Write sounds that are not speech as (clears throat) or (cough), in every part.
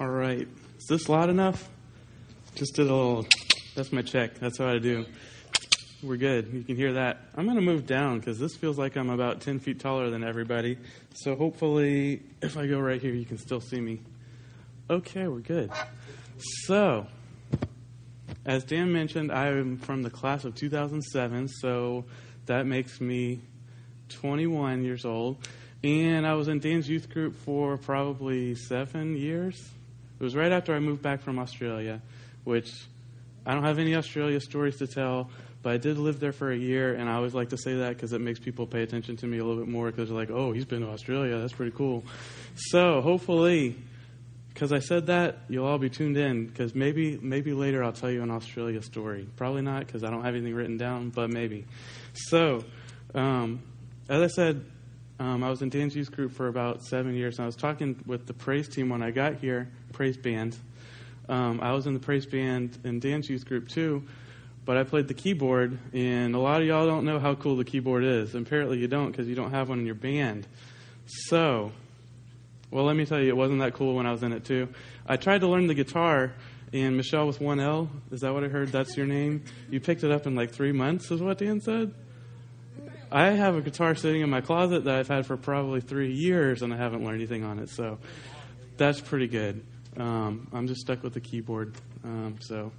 All right. Is this loud enough? Just did a little. That's my check. That's how I do. We're good. You can hear that. I'm going to move down because this feels like I'm about 10 feet taller than everybody. So hopefully, if I go right here, you can still see me. Okay, we're good. So, as Dan mentioned, I am from the class of 2007, so that makes me 21 years old. And I was in Dan's youth group for probably seven years. It was right after I moved back from Australia, which I don't have any Australia stories to tell, but I did live there for a year, and I always like to say that because it makes people pay attention to me a little bit more because they're like, oh, he's been to Australia. That's pretty cool. So hopefully, because I said that, you'll all be tuned in because maybe, maybe later I'll tell you an Australia story. Probably not because I don't have anything written down, but maybe. So, um, as I said, um, I was in Dan's youth group for about seven years, and I was talking with the praise team when I got here, praise band. Um, I was in the praise band in Dan's youth group too, but I played the keyboard, and a lot of y'all don't know how cool the keyboard is. Apparently, you don't because you don't have one in your band. So, well, let me tell you, it wasn't that cool when I was in it too. I tried to learn the guitar, and Michelle with one L, is that what I heard? That's your name? You picked it up in like three months, is what Dan said? I have a guitar sitting in my closet that I've had for probably three years, and I haven't learned anything on it. So that's pretty good. Um, I'm just stuck with the keyboard. Um, so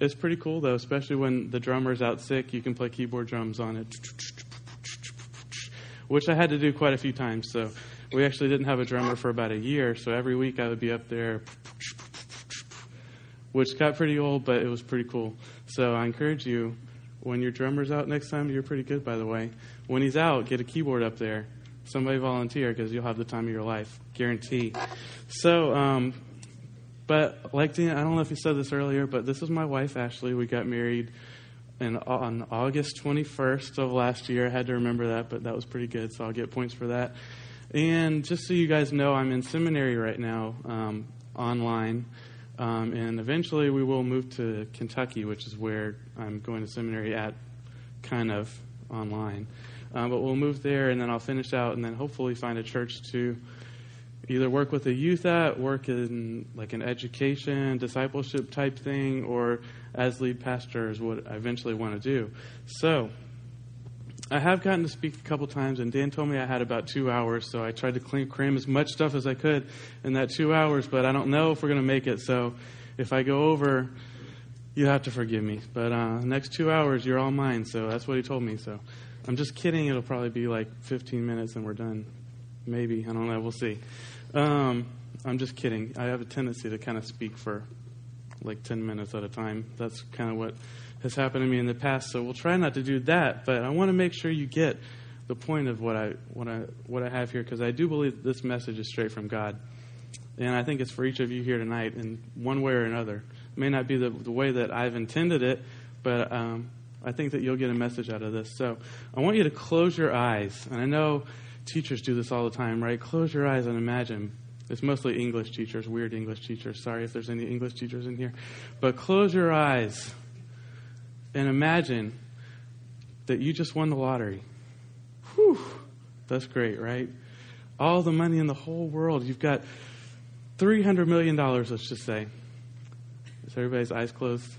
it's pretty cool, though, especially when the drummer's out sick. You can play keyboard drums on it, which I had to do quite a few times. So we actually didn't have a drummer for about a year. So every week I would be up there, which got pretty old, but it was pretty cool. So I encourage you when your drummer's out next time, you're pretty good, by the way. When he's out, get a keyboard up there. Somebody volunteer because you'll have the time of your life, guarantee. So, um, but like Dan, I don't know if you said this earlier, but this is my wife, Ashley. We got married in, on August 21st of last year. I had to remember that, but that was pretty good, so I'll get points for that. And just so you guys know, I'm in seminary right now, um, online. Um, and eventually we will move to Kentucky, which is where I'm going to seminary at, kind of online. Um, but we'll move there, and then I'll finish out, and then hopefully find a church to either work with the youth at, work in like an education, discipleship type thing, or as lead pastor is what I eventually want to do. So I have gotten to speak a couple times, and Dan told me I had about two hours, so I tried to clean, cram as much stuff as I could in that two hours, but I don't know if we're going to make it. So if I go over, you have to forgive me. But uh, next two hours, you're all mine. So that's what he told me. So I'm just kidding. It'll probably be like 15 minutes and we're done. Maybe. I don't know. We'll see. Um, I'm just kidding. I have a tendency to kind of speak for like 10 minutes at a time. That's kind of what has happened to me in the past. So we'll try not to do that, but I want to make sure you get the point of what I what I what I have here because I do believe this message is straight from God, and I think it's for each of you here tonight in one way or another. It may not be the, the way that I've intended it, but um, I think that you'll get a message out of this. So I want you to close your eyes, and I know teachers do this all the time, right? Close your eyes and imagine. It's mostly English teachers, weird English teachers. Sorry if there's any English teachers in here. But close your eyes and imagine that you just won the lottery. Whew, that's great, right? All the money in the whole world. You've got $300 million, let's just say. Is everybody's eyes closed?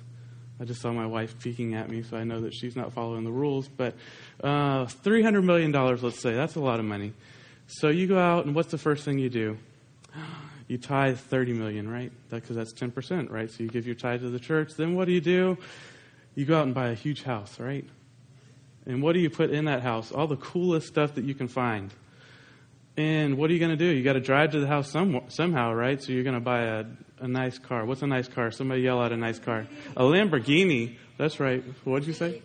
I just saw my wife peeking at me, so I know that she's not following the rules. But uh, $300 million, let's say, that's a lot of money. So you go out, and what's the first thing you do? (gasps) You tithe 30 million, right? Because that's 10%, right? So you give your tithe to the church. Then what do you do? You go out and buy a huge house, right? And what do you put in that house? All the coolest stuff that you can find. And what are you going to do? You got to drive to the house some, somehow, right? So you're going to buy a, a nice car. What's a nice car? Somebody yell out a nice car. A Lamborghini. That's right. What'd you say?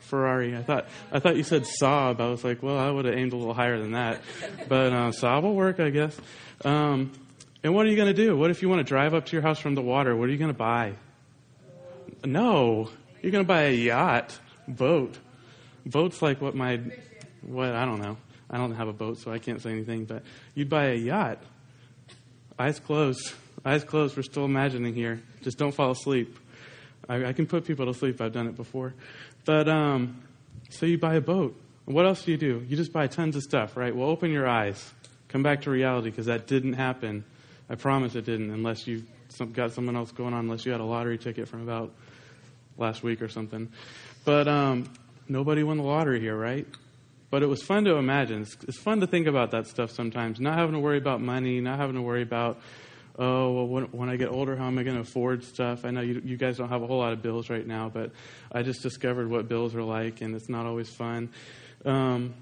Ferrari. I thought I thought you said Saab. I was like, well, I would have aimed a little higher than that, but uh, Saab will work, I guess. Um, and what are you going to do? What if you want to drive up to your house from the water? What are you going to buy? No, you're going to buy a yacht, boat. Boat's like what my, what, I don't know. I don't have a boat, so I can't say anything, but you'd buy a yacht. Eyes closed. Eyes closed. We're still imagining here. Just don't fall asleep. I, I can put people to sleep. I've done it before. But, um, so you buy a boat. What else do you do? You just buy tons of stuff, right? Well, open your eyes. Come back to reality because that didn't happen I promise it didn't, unless you got someone else going on, unless you had a lottery ticket from about last week or something. But um, nobody won the lottery here, right? But it was fun to imagine. It's, it's fun to think about that stuff sometimes. Not having to worry about money, not having to worry about, oh, well, when, when I get older, how am I going to afford stuff? I know you, you guys don't have a whole lot of bills right now, but I just discovered what bills are like, and it's not always fun. Um,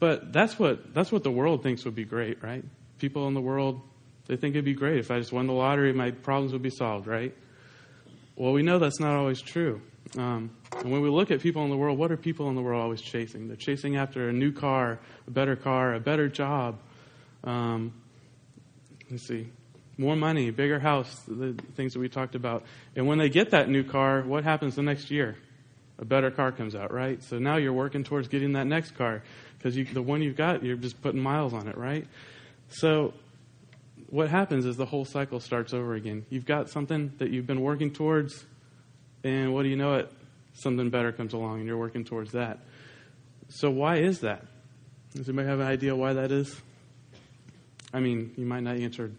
but that's what that's what the world thinks would be great, right? People in the world they think it'd be great if I just won the lottery, my problems would be solved, right? Well, we know that's not always true. Um, and when we look at people in the world, what are people in the world always chasing? They're chasing after a new car, a better car, a better job. Um, let's see, more money, bigger house, the things that we talked about. And when they get that new car, what happens the next year? A better car comes out, right? So now you're working towards getting that next car because the one you've got, you're just putting miles on it, right? So what happens is the whole cycle starts over again. You've got something that you've been working towards, and what do you know it? Something better comes along, and you're working towards that. So, why is that? Does anybody have an idea why that is? I mean, you might not answer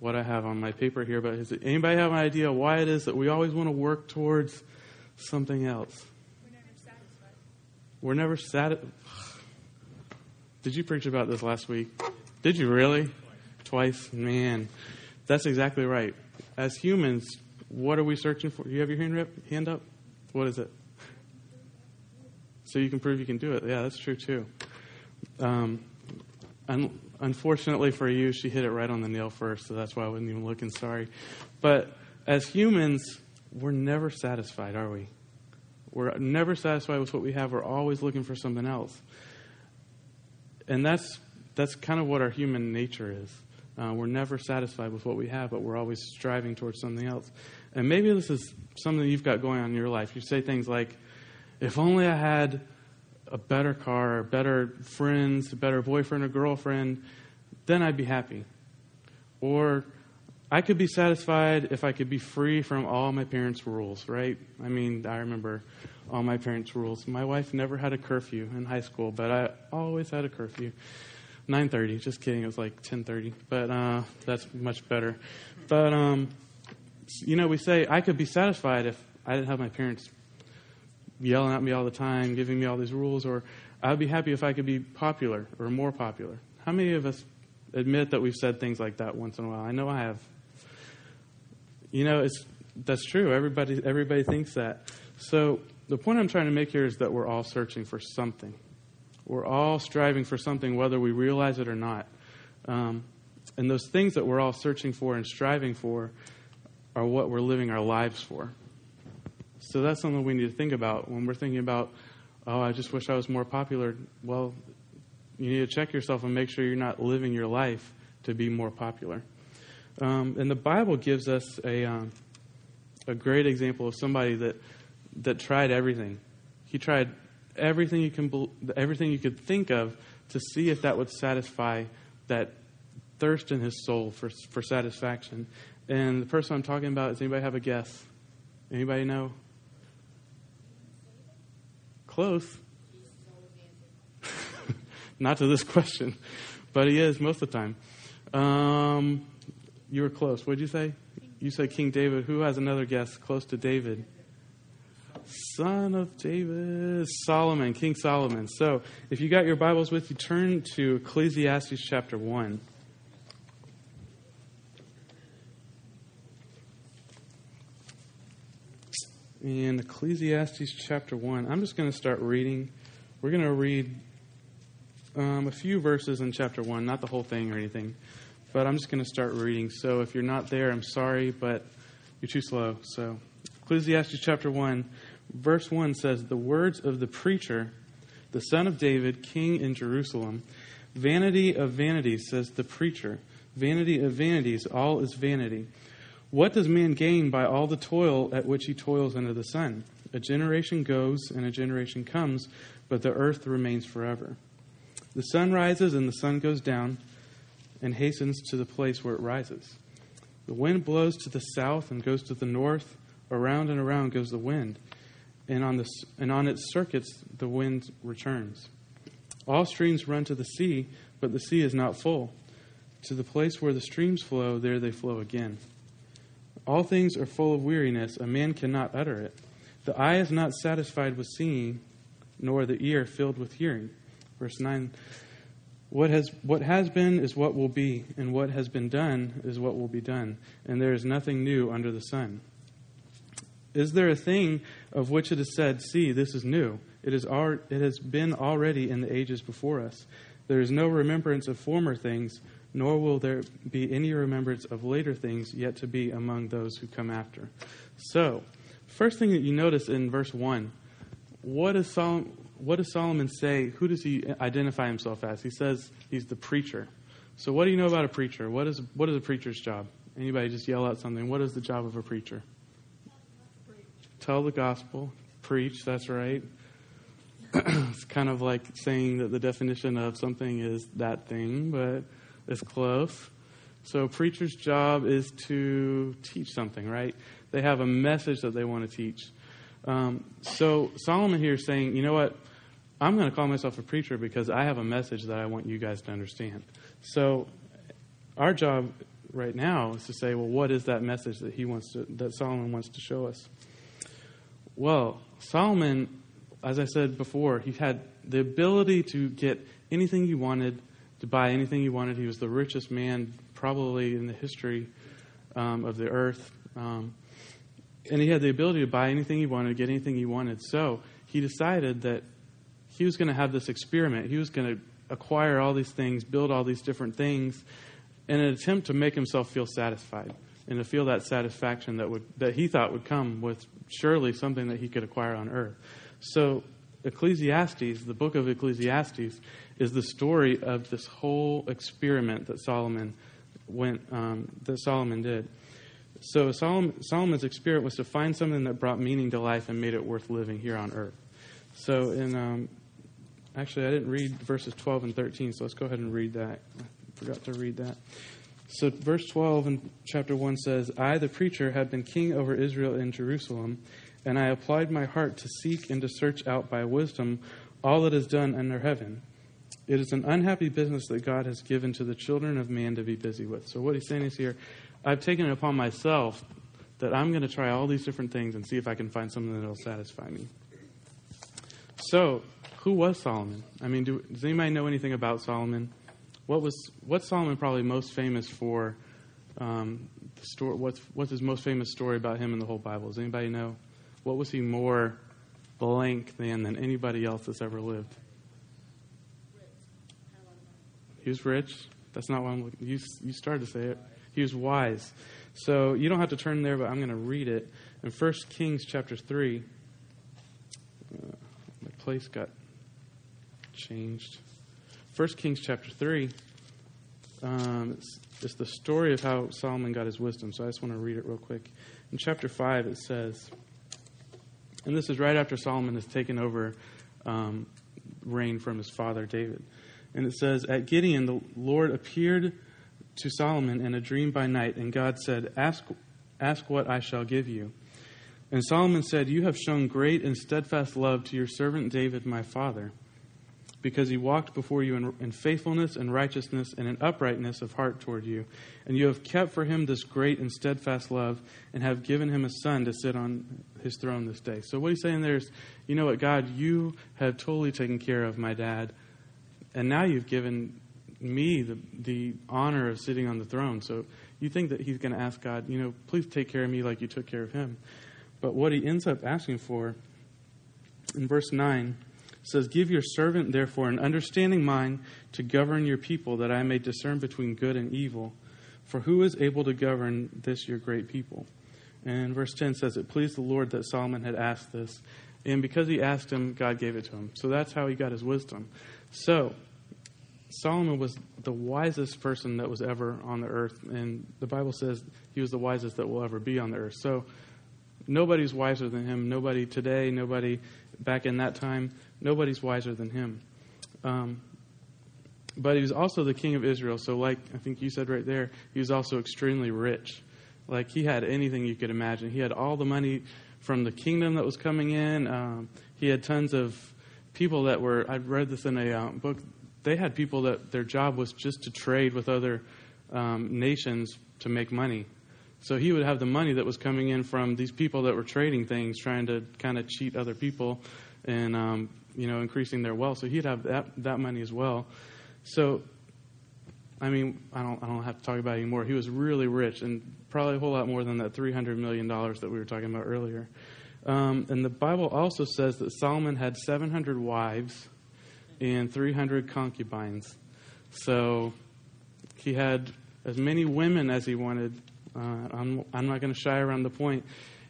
what I have on my paper here, but does anybody have an idea why it is that we always want to work towards something else? We're never satisfied. We're never satisfied. (sighs) Did you preach about this last week? Did you really? Twice? Man, that's exactly right. As humans, what are we searching for? You have your hand, hand up? What is it? So you can prove you can do it. Yeah, that's true too. Um, un- unfortunately for you, she hit it right on the nail first, so that's why I wasn't even looking. Sorry. But as humans, we're never satisfied, are we? We're never satisfied with what we have. We're always looking for something else. And that's, that's kind of what our human nature is. Uh, we're never satisfied with what we have, but we're always striving towards something else. And maybe this is something you've got going on in your life. You say things like, if only I had a better car, better friends, a better boyfriend or girlfriend, then I'd be happy. Or I could be satisfied if I could be free from all my parents' rules, right? I mean, I remember all my parents' rules. My wife never had a curfew in high school, but I always had a curfew. 9:30. Just kidding. It was like 10:30, but uh, that's much better. But um, you know, we say I could be satisfied if I didn't have my parents yelling at me all the time, giving me all these rules, or I'd be happy if I could be popular or more popular. How many of us admit that we've said things like that once in a while? I know I have. You know, it's that's true. Everybody everybody thinks that. So the point I'm trying to make here is that we're all searching for something. We're all striving for something, whether we realize it or not. Um, and those things that we're all searching for and striving for are what we're living our lives for. So that's something we need to think about when we're thinking about, oh, I just wish I was more popular. Well, you need to check yourself and make sure you're not living your life to be more popular. Um, and the Bible gives us a, um, a great example of somebody that, that tried everything. He tried everything you can everything you could think of to see if that would satisfy that thirst in his soul for for satisfaction. And the person I'm talking about, does anybody have a guess? Anybody know? Close. (laughs) Not to this question, but he is most of the time. Um, you were close. What did you say? You said King David. Who has another guess close to David? Son of David, Solomon, King Solomon. So, if you got your Bibles with you, turn to Ecclesiastes chapter 1. In Ecclesiastes chapter 1, I'm just going to start reading. We're going to read um, a few verses in chapter 1, not the whole thing or anything, but I'm just going to start reading. So, if you're not there, I'm sorry, but you're too slow. So, Ecclesiastes chapter 1 verse 1 says, The words of the preacher, the son of David, king in Jerusalem. Vanity of vanities, says the preacher. Vanity of vanities, all is vanity. What does man gain by all the toil at which he toils under the sun? A generation goes and a generation comes, but the earth remains forever. The sun rises and the sun goes down and hastens to the place where it rises. The wind blows to the south and goes to the north. Around and around goes the wind and on, the, and on its circuits the wind returns. All streams run to the sea, but the sea is not full. To the place where the streams flow, there they flow again. All things are full of weariness, a man cannot utter it. The eye is not satisfied with seeing, nor the ear filled with hearing. Verse 9 what has, what has been is what will be, and what has been done is what will be done, and there is nothing new under the sun. Is there a thing of which it is said, See, this is new? It, is al- it has been already in the ages before us. There is no remembrance of former things, nor will there be any remembrance of later things yet to be among those who come after. So, first thing that you notice in verse 1, what is Solomon, what does Solomon say? Who does he identify himself as? He says he's the preacher. So, what do you know about a preacher? What is, what is a preacher's job? Anybody just yell out something. What is the job of a preacher? Tell the gospel, preach, that's right. (clears throat) it's kind of like saying that the definition of something is that thing, but it's close. So, a preacher's job is to teach something, right? They have a message that they want to teach. Um, so Solomon here is saying, you know what? I'm going to call myself a preacher because I have a message that I want you guys to understand. So our job right now is to say, well, what is that message that he wants to, that Solomon wants to show us? Well, Solomon, as I said before, he had the ability to get anything he wanted, to buy anything he wanted. He was the richest man probably in the history um, of the earth. Um, and he had the ability to buy anything he wanted, get anything he wanted. So he decided that he was going to have this experiment. He was going to acquire all these things, build all these different things, in an attempt to make himself feel satisfied and to feel that satisfaction that would that he thought would come with surely something that he could acquire on earth. So Ecclesiastes, the book of Ecclesiastes, is the story of this whole experiment that Solomon went um, that Solomon did. So Solomon, Solomon's experiment was to find something that brought meaning to life and made it worth living here on earth. So in um, actually, I didn't read verses 12 and 13, so let's go ahead and read that. I forgot to read that. So verse 12 in chapter 1 says, I, the preacher, had been king over Israel in Jerusalem, and I applied my heart to seek and to search out by wisdom all that is done under heaven. It is an unhappy business that God has given to the children of man to be busy with. So what he's saying is here, I've taken it upon myself that I'm going to try all these different things and see if I can find something that will satisfy me. So, who was Solomon? I mean, do, does anybody know anything about Solomon? What was what's Solomon probably most famous for? Um, the story, what's what's his most famous story about him in the whole Bible? Does anybody know? What was he more blank than than anybody else that's ever lived? He was rich. That's not what I'm looking. You you started to say it. He was wise. So you don't have to turn there, but I'm going to read it in 1 Kings chapter 3. Uh, my place got changed. 1 Kings chapter 3. Um, it's, it's the story of how Solomon got his wisdom. So I just want to read it real quick. In chapter 5, it says, and this is right after Solomon has taken over um, reign from his father David. And it says, At Gibeon, the Lord appeared to Solomon in a dream by night, and God said, Ask, ask what I shall give you. And Solomon said, You have shown great and steadfast love to your servant David, my father, because he walked before you in, in, faithfulness and righteousness and in uprightness of heart toward you. And you have kept for him this great and steadfast love, and have given him a son to sit on his throne this day. So, what he's saying there is, you know what, God, you have totally taken care of my dad, and now you've given me the, the honor of sitting on the throne. So you think that he's going to ask God, you know, please take care of me like you took care of him. But what he ends up asking for in verse 9 says, Give your servant, therefore, an understanding mind to govern your people, that I may discern between good and evil. For who is able to govern this, your great people? And verse 10 says, It pleased the Lord that Solomon had asked this. And because he asked him, God gave it to him. So that's how he got his wisdom. So, Solomon was the wisest person that was ever on the earth, and the Bible says he was the wisest that will ever be on the earth. So nobody's wiser than him. Nobody today, nobody back in that time, nobody's wiser than him. Um, but he was also the king of Israel. So, like I think you said right there, he was also extremely rich. Like he had anything you could imagine. He had all the money from the kingdom that was coming in. Um, he had tons of people that were. I read this in a uh, book they had people that their job was just to trade with other um, nations to make money. So he would have the money that was coming in from these people that were trading things, trying to kind of cheat other people and um, you know increasing their wealth. So he'd have that that money as well. So I mean, I don't I don't have to talk about it anymore. He was really rich and probably a whole lot more than that three hundred million dollars that we were talking about earlier. Um, and the Bible also says that Solomon had seven hundred wives and three hundred concubines. So he had as many women as he wanted uh, I'm, I'm not going to shy around the point.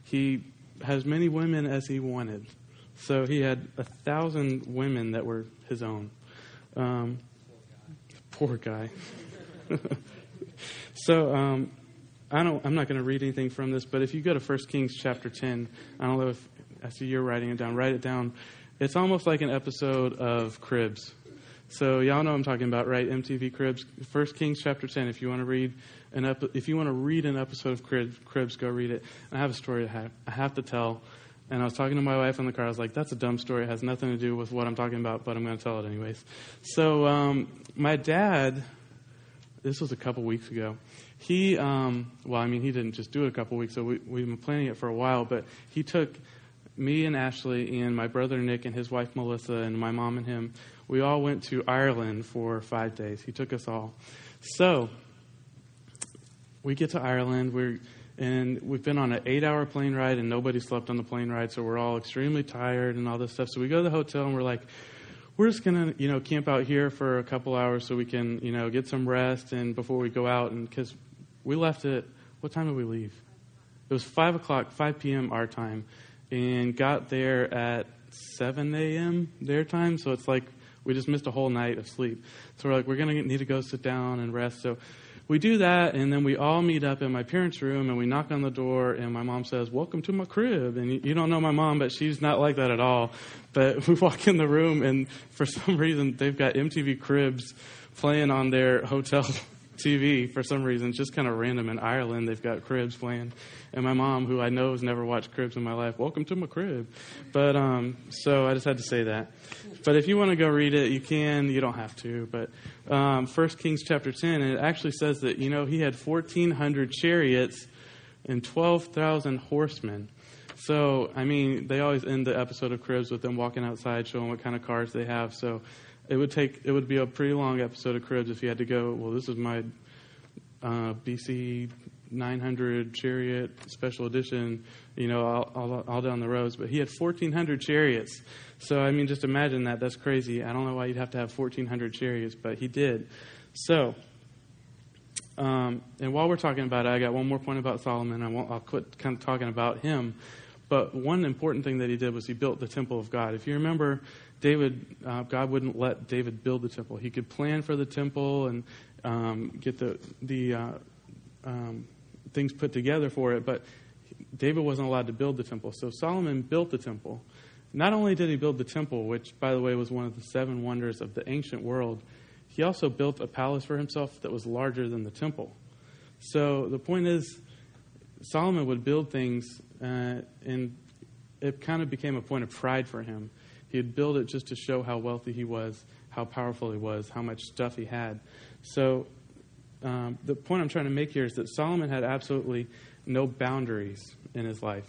He has many women as he wanted. So he had a thousand women that were his own. Um, poor guy. (laughs) so um, I don't. I'm not going to read anything from this, but if you go to 1 Kings chapter 10, I don't know if I see you're writing it down. Write it down. It's almost like an episode of Cribs. So y'all know I'm talking about, right? MTV Cribs, First Kings chapter 10. If you want to read an ep- if you want to read an episode of Cribs, Cribs go read it. I have a story I have, I have to tell. And I was talking to my wife in the car. I was like, "That's a dumb story. It has nothing to do with what I'm talking about, but I'm going to tell it anyways." So um, my dad, this was a couple weeks ago. He, um, well, I mean, he didn't just do it a couple weeks. So we, we've been planning it for a while. But he took me and Ashley and my brother Nick and his wife Melissa and my mom and him we all went to Ireland for five days. He took us all. So we get to Ireland. We're and we've been on an eight-hour plane ride, and nobody slept on the plane ride, so we're all extremely tired and all this stuff. So we go to the hotel, and we're like, we're just gonna, you know, camp out here for a couple hours so we can, you know, get some rest and before we go out. And because we left at what time did we leave? It was five o'clock, five p.m. our time, and got there at seven a.m. their time. So it's like we just missed a whole night of sleep. So we're like, we're going to need to go sit down and rest. So we do that, and then we all meet up in my parents' room, and we knock on the door, and my mom says, Welcome to my crib. And you, don't know my mom, but she's not like that at all. But (laughs) we walk in the room, and for some reason, they've got MTV Cribs playing on their hotel TV for some reason, just kind of random in Ireland. They've got cribs playing, and my mom, who I know has never watched cribs in my life, welcome to my crib. But um, so I just had to say that. But if you want to go read it, you can. You don't have to. But um, 1 Kings chapter 10, and it actually says that you know he had 1,400 chariots and 12,000 horsemen. So I mean, they always end the episode of Cribs with them walking outside, showing what kind of cars they have. So it would take it would be a pretty long episode of Cribs if you had to go. Well, this is my uh, BC 900 chariot special edition, you know, all, all, all, down the roads. But he had 1,400 chariots. So I mean, just imagine that. That's crazy. I don't know why you'd have to have 1,400 chariots, but he did. So. Um, and while we're talking about it, I got one more point about Solomon. I won't, I'll quit kind of talking about him. But one important thing that he did was he built the temple of God. If you remember, David, uh, God wouldn't let David build the temple. He could plan for the temple and um, get the the uh, um, things put together for it, but David wasn't allowed to build the temple. So Solomon built the temple. Not only did he build the temple, which, by the way, was one of the seven wonders of the ancient world, he also built a palace for himself that was larger than the temple. So the point is, Solomon would build things, uh, and it kind of became a point of pride for him. He'd build it just to show how wealthy he was, how powerful he was, how much stuff he had. So, um, the point I'm trying to make here is that Solomon had absolutely no boundaries in his life.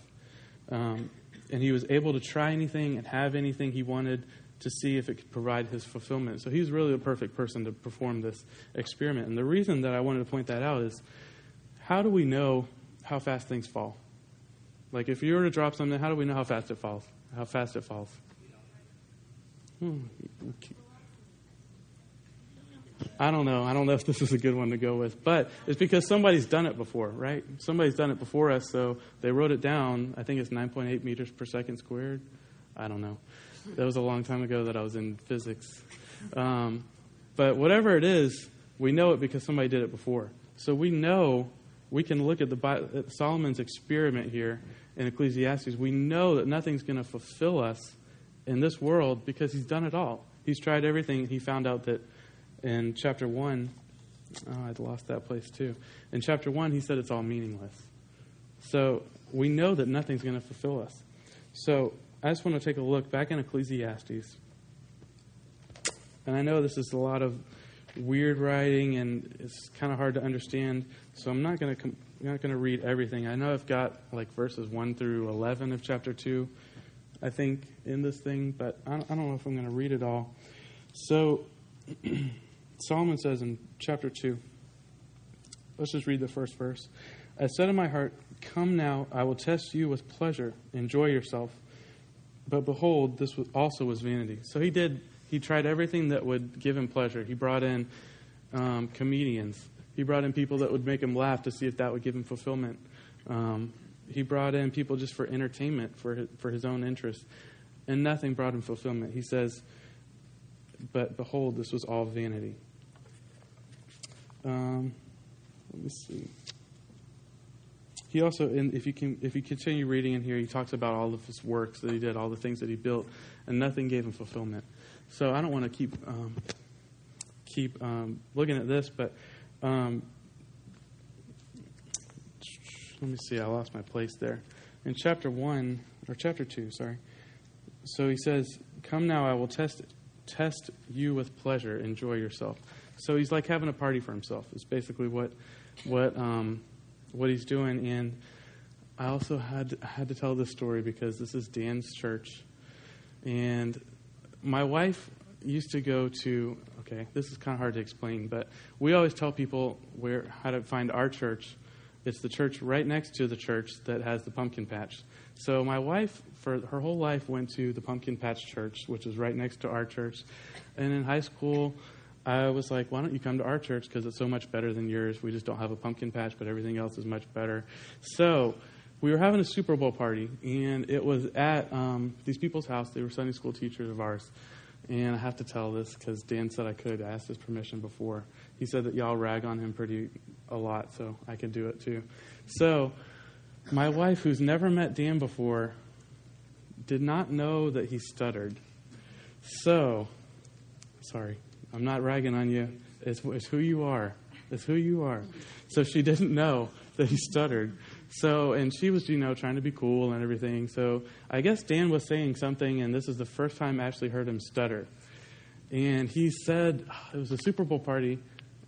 Um, and he was able to try anything and have anything he wanted to see if it could provide his fulfillment. So he was really the perfect person to perform this experiment. And the reason that I wanted to point that out is how do we know how fast things fall? Like if you were to drop something, how do we know how fast it falls? How fast it falls? I don't know. I don't know if this is a good one to go with, but it's because somebody's done it before, right? Somebody's done it before us, so they wrote it down. I think it's 9.8 meters per second squared. I don't know. That was a long time ago that I was in physics. Um, but whatever it is, we know it because somebody did it before. So we know we can look at the at Solomon's experiment here in Ecclesiastes. We know that nothing's going to fulfill us in this world because he's done it all. He's tried everything. He found out that in chapter 1, oh, I'd lost that place too. In chapter 1, he said it's all meaningless. So we know that nothing's going to fulfill us. So I just want to take a look back in Ecclesiastes. And I know this is a lot of weird writing and it's kind of hard to understand. So I'm not going to com- not going to read everything. I know I've got like verses 1 through 11 of chapter 2, I think, in this thing, but I don't, I don't know if I'm going to read it all. So (clears throat) Solomon says in chapter 2, let's just read the first verse. I said in my heart, Come now, I will test you with pleasure. Enjoy yourself. But behold, this also was vanity. So he did, he tried everything that would give him pleasure. He brought in um, comedians, he brought in people that would make him laugh to see if that would give him fulfillment. Um, he brought in people just for entertainment, for his, for his own interest. And nothing brought him fulfillment. He says, But behold, this was all vanity. Um, let me see. He also, in, if you can, if you continue reading in here, he talks about all of his works that he did, all the things that he built, and nothing gave him fulfillment. So I don't want to keep um, keep um, looking at this, but um, let me see. I lost my place there. In chapter one or chapter two, sorry. So he says, "Come now, I will test test you with pleasure. Enjoy yourself." So he's like having a party for himself. It's basically what what um, what he's doing. And I also had had to tell this story because this is Dan's church, and my wife used to go to. Okay, this is kind of hard to explain, but we always tell people where how to find our church. It's the church right next to the church that has the pumpkin patch. So my wife, for her whole life, went to the pumpkin patch church, which is right next to our church. And in high school, I was like, why don't you come to our church because it's so much better than yours. We just don't have a pumpkin patch, but everything else is much better. So we were having a Super Bowl party, and it was at um, these people's house. They were Sunday school teachers of ours. And I have to tell this because Dan said I could. I asked his permission before. He said that y'all rag on him pretty a lot, so I can do it too. So my wife, who's never met Dan before, did not know that he stuttered. So, sorry. I'm not ragging on you. It's, it's who you are. It's who you are. So she didn't know that he stuttered. So, and she was, you know, trying to be cool and everything. So I guess Dan was saying something, and this is the first time I actually heard him stutter. And he said, ah, it was a Super Bowl party,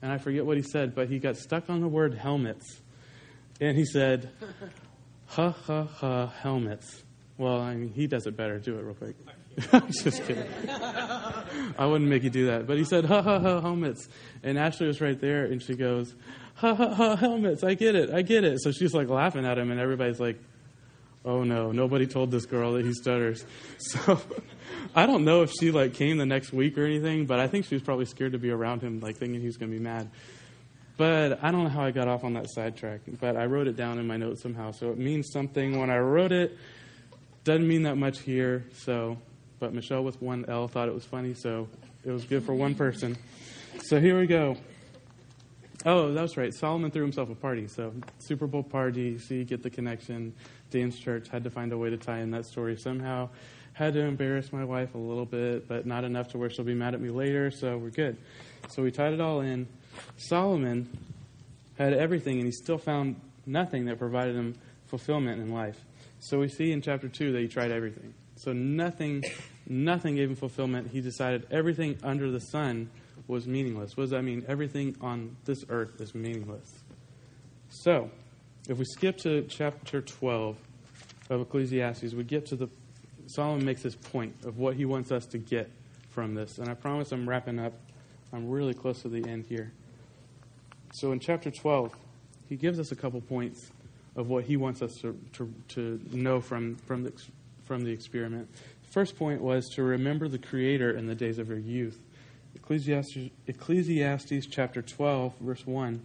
and I forget what he said, but he got stuck on the word helmets. And he said, (laughs) ha, ha, ha, helmets. Well, I mean, he does it better. Do it real quick. I'm (laughs) just kidding. I wouldn't make you do that. But he said, ha ha ha, helmets. And Ashley was right there, and she goes, ha ha ha, helmets. I get it. I get it. So she's like laughing at him, and everybody's like, oh no, nobody told this girl that he stutters. (laughs) So I don't know if she like came the next week or anything, but I think she was probably scared to be around him, like thinking he was going to be mad. But I don't know how I got off on that sidetrack. But I wrote it down in my notes somehow, so it means something when I wrote it. Doesn't mean that much here, so but Michelle with one L thought it was funny, so it was good for one person. So here we go. Oh, that's right. Solomon threw himself a party. So Super Bowl party. See, get the connection. Dan's church had to find a way to tie in that story somehow. Had to embarrass my wife a little bit, but not enough to where she'll be mad at me later. So we're good. So we tied it all in. Solomon had everything, and he still found nothing that provided him fulfillment in life. So we see in chapter two that he tried everything. So nothing, nothing gave him fulfillment. He decided everything under the sun was meaningless. What does that mean? Everything on this earth is meaningless. So, if we skip to chapter 12 of Ecclesiastes, we get to the Solomon makes this point of what he wants us to get from this. And I promise I'm wrapping up. I'm really close to the end here. So in chapter 12, he gives us a couple points of what he wants us to, to, to know from, from the, from the experiment. The First point was to remember the Creator in the days of your youth. Ecclesiastes, Ecclesiastes chapter 12, verse 1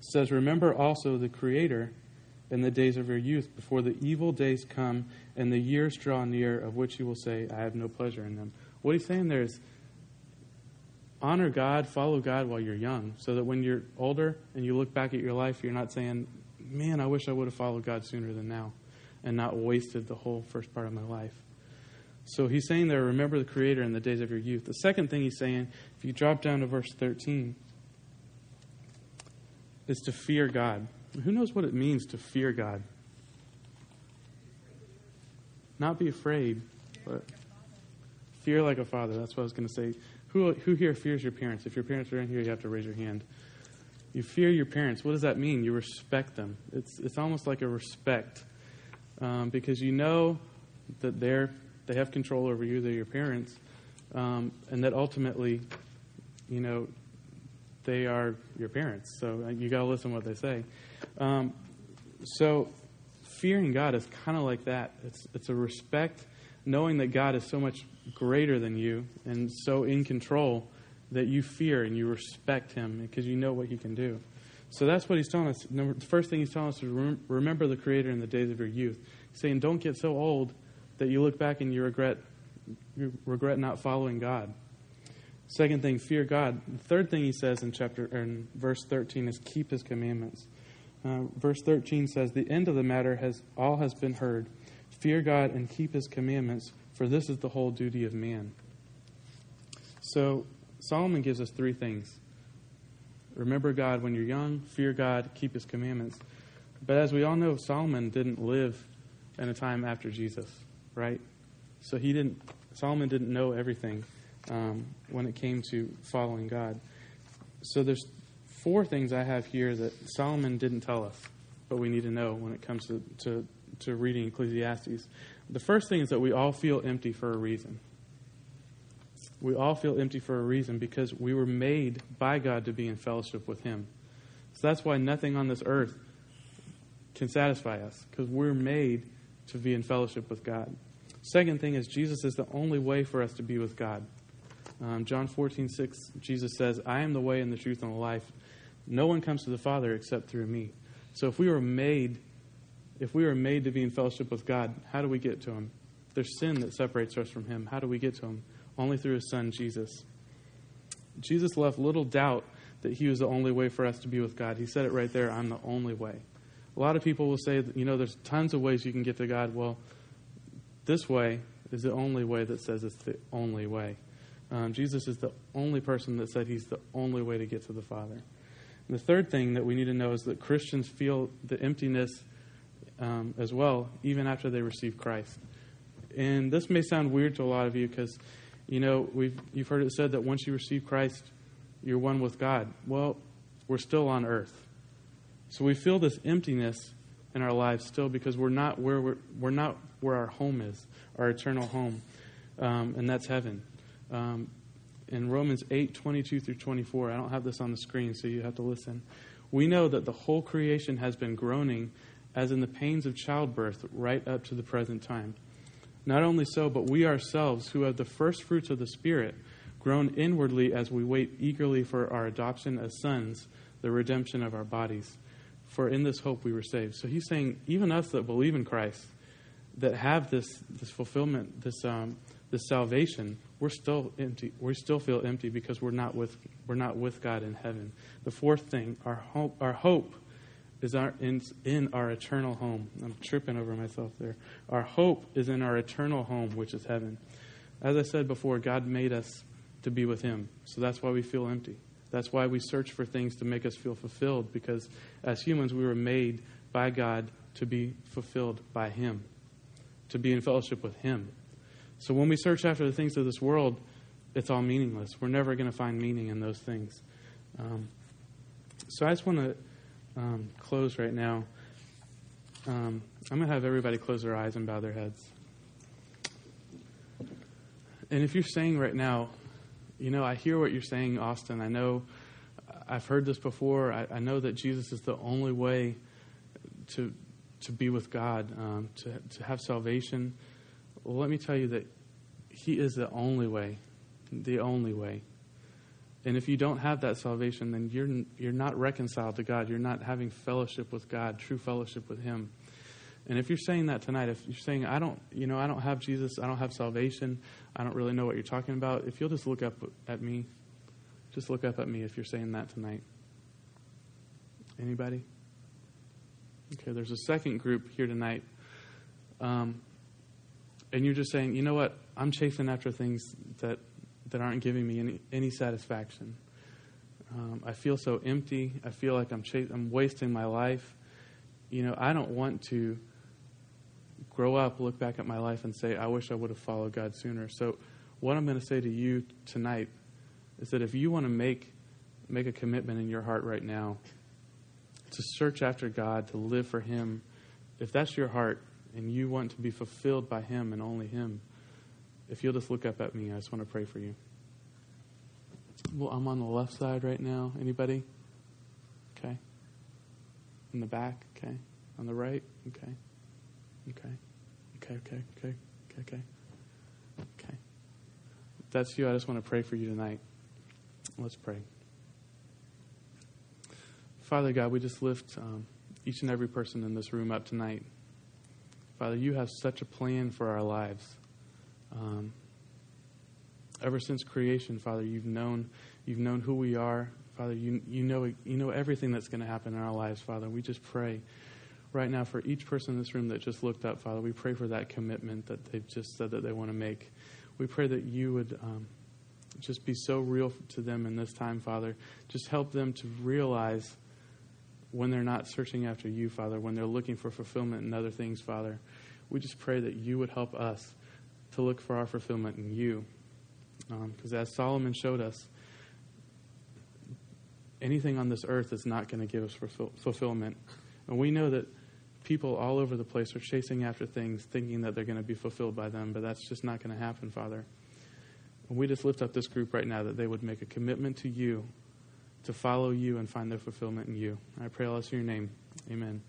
says, Remember also the Creator in the days of your youth, before the evil days come and the years draw near, of which you will say, I have no pleasure in them. What he's saying there is honor God, follow God while you're young, so that when you're older and you look back at your life, you're not saying, Man, I wish I would have followed God sooner than now and not wasted the whole first part of my life. So he's saying there, remember the Creator in the days of your youth. The second thing he's saying, if you drop down to verse 13, is to fear God. Who knows what it means to fear God? Not be afraid, but fear like a father. That's what I was going to say. Who, who here fears your parents? If your parents are in here, you have to raise your hand. You fear your parents. What does that mean? You respect them. It's, it's almost like a respect um, because you know that they're, they have control over you, they're your parents, um, and that ultimately, you know, they are your parents. So uh, you got to listen to what they say. Um, so fearing God is kind of like that. It's, it's a respect, knowing that God is so much greater than you and so in control that you fear and you respect him because you know what he can do. So that's what he's telling us. Number, the first thing he's telling us is remember the Creator in the days of your youth. He's saying, don't get so old that you look back and you regret, you regret not following God. Second thing, fear God. The third thing he says in chapter in verse 13 is keep his commandments. Uh, verse 13 says, "The end of the matter has all has been heard. Fear God and keep his commandments, for this is the whole duty of man." So Solomon gives us three things. Remember God when you're young, fear God, keep his commandments. But as we all know, Solomon didn't live in a time after Jesus, right? So he didn't Solomon didn't know everything um, when it came to following God. So there's four things I have here that Solomon didn't tell us, but we need to know when it comes to, to, to reading Ecclesiastes. The first thing is that we all feel empty for a reason. We all feel empty for a reason because we were made by God to be in fellowship with Him. So that's why nothing on this earth can satisfy us because we're made to be in fellowship with God. Second thing is, Jesus is the only way for us to be with God. Um, John 14, 6, Jesus says, I am the way and the truth and the life. No one comes to the Father except through me. So if we were made, if we were made to be in fellowship with God, how do we get to Him? There's sin that separates us from Him. How do we get to Him? Only through His Son, Jesus. Jesus left little doubt that He was the only way for us to be with God. He said it right there I'm the only way. A lot of people will say, that, you know, there's tons of ways you can get to God. Well, this way is the only way that says it's the only way. Um, Jesus is the only person that said he's the only way to get to the Father. And the third thing that we need to know is that Christians feel the emptiness um, as well, even after they receive Christ. And this may sound weird to a lot of you because, you know, we've, you've heard it said that once you receive Christ, you're one with God. Well, we're still on earth. So we feel this emptiness in our lives still because we're not where we're, we're not where our home is, our eternal home, um, and that's heaven. Um, in Romans 8 22 through 24, I don't have this on the screen, so you have to listen. We know that the whole creation has been groaning as in the pains of childbirth right up to the present time. Not only so, but we ourselves, who have the first fruits of the Spirit, groan inwardly as we wait eagerly for our adoption as sons, the redemption of our bodies. For in this hope we were saved. So he's saying, even us that believe in Christ, that have this, this fulfillment, this, um, this salvation, we're still empty. We still feel empty because we're not with we're not with God in heaven. The fourth thing, our hope, our hope is our, in, in our eternal home. I'm tripping over myself there. Our hope is in our eternal home, which is heaven. As I said before, God made us to be with Him, so that's why we feel empty. That's why we search for things to make us feel fulfilled, because as humans, we were made by God to be fulfilled by Him, to be in fellowship with Him. So when we search after the things of this world, it's all meaningless. We're never going to find meaning in those things. Um, so I just want to um, close right now. Um, I'm going to have everybody close their eyes and bow their heads. And if you're saying right now, you know, I hear what you're saying, Austin. I know I've heard this before. I, I know that Jesus is the only way to to be with God, um, to to have salvation. Well, let me tell you that He is the only way, the only way. And if you don't have that salvation, then you're you're not reconciled to God. You're not having fellowship with God, true fellowship with Him. And if you're saying that tonight, if you're saying I don't, you know, I don't have Jesus, I don't have salvation, I don't really know what you're talking about, if you'll just look up at me, just look up at me if you're saying that tonight. Anybody? Okay, there's a second group here tonight. Um, and you're just saying, you know what, I'm chasing after things that, that aren't giving me any, any satisfaction. Um, I feel so empty. I feel like I'm, chas- I'm wasting my life. You know, I don't want to grow up, look back at my life, and say, I wish I would have followed God sooner. So, what I'm going to say to you tonight is that if you want to make make a commitment in your heart right now to search after God, to live for Him, if that's your heart and you want to be fulfilled by Him and only Him, if you'll just look up at me, I just want to pray for you. Well, I'm on the left side right now. Anybody? Okay. In the back? Okay. On the right? Okay. Okay. Okay, okay, okay, okay, okay. Okay. That's you, I just want to pray for you tonight. Let's pray. Father God, we just lift um, each and every person in this room up tonight. Father, you have such a plan for our lives. Um, ever since creation, Father, you've known you've known who we are. Father, you you know you know everything that's going to happen in our lives, Father. We just pray right now for each person in this room that just looked up, Father. We pray for that commitment that they've just said that they want to make. We pray that you would um, just be so real to them in this time, Father. Just help them to realize when they're not searching after you, Father, when they're looking for fulfillment in other things, Father. We just pray that you would help us to look for our fulfillment in you. Because um, as Solomon showed us, anything on this earth is not going to give us fulfill- fulfillment. And we know that people all over the place are chasing after things, thinking that they're going to be fulfilled by them, but that's just not going to happen, Father. And we just lift up this group right now that they would make a commitment to you, to follow you, and find their fulfillment in you. I pray all this in your name. Amen.